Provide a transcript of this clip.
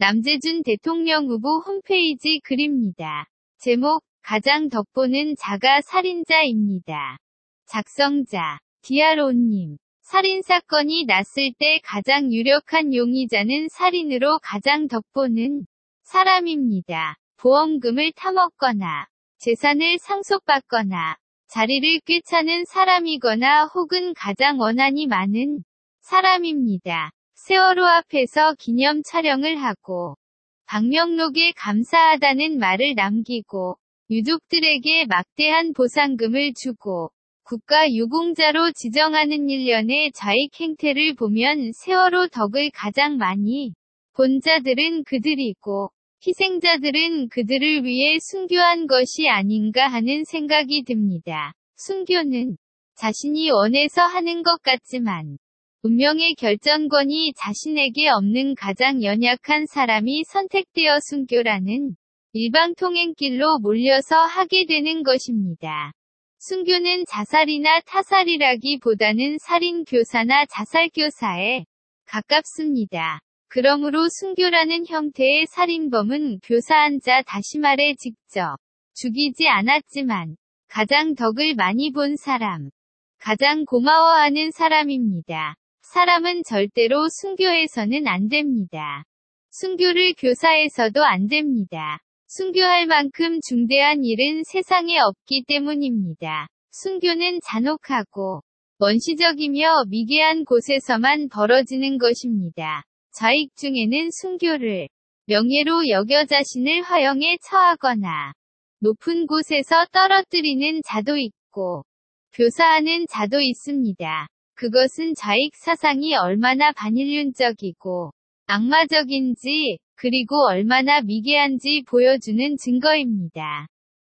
남재준 대통령 후보 홈페이지 글입니다. 제목, 가장 덕보는 자가 살인자입니다. 작성자, 디아로님. 살인사건이 났을 때 가장 유력한 용의자는 살인으로 가장 덕보는 사람입니다. 보험금을 타먹거나 재산을 상속받거나 자리를 꿰차는 사람이거나 혹은 가장 원한이 많은 사람입니다. 세월호 앞에서 기념 촬영을 하고 방명록에 감사하다는 말을 남기고 유족들에게 막대한 보상금을 주고 국가 유공자로 지정하는 일련의 좌익 행태를 보면 세월호 덕을 가장 많이 본 자들은 그들이고 희생자들은 그들을 위해 순교한 것이 아닌가 하는 생각이 듭니다. 순교는 자신이 원해서 하는 것 같지만 운명의 결정권이 자신에게 없는 가장 연약한 사람이 선택되어 순교라는 일방 통행길로 몰려서 하게 되는 것입니다. 순교는 자살이나 타살이라기보다는 살인교사나 자살교사에 가깝습니다. 그러므로 순교라는 형태의 살인범은 교사한 자 다시 말해 직접 죽이지 않았지만 가장 덕을 많이 본 사람, 가장 고마워하는 사람입니다. 사람은 절대로 순교해서는 안 됩니다. 순교를 교사해서도 안 됩니다. 순교할 만큼 중대한 일은 세상에 없기 때문입니다. 순교는 잔혹하고 원시적이며 미개한 곳에서만 벌어지는 것입니다. 좌익 중에는 순교를 명예로 여겨 자신을 화형에 처하거나 높은 곳에서 떨어뜨리는 자도 있고 교사하는 자도 있습니다. 그것은 좌익 사상이 얼마나 반인륜적이고 악마적인지 그리고 얼마나 미개한지 보여주는 증거입니다.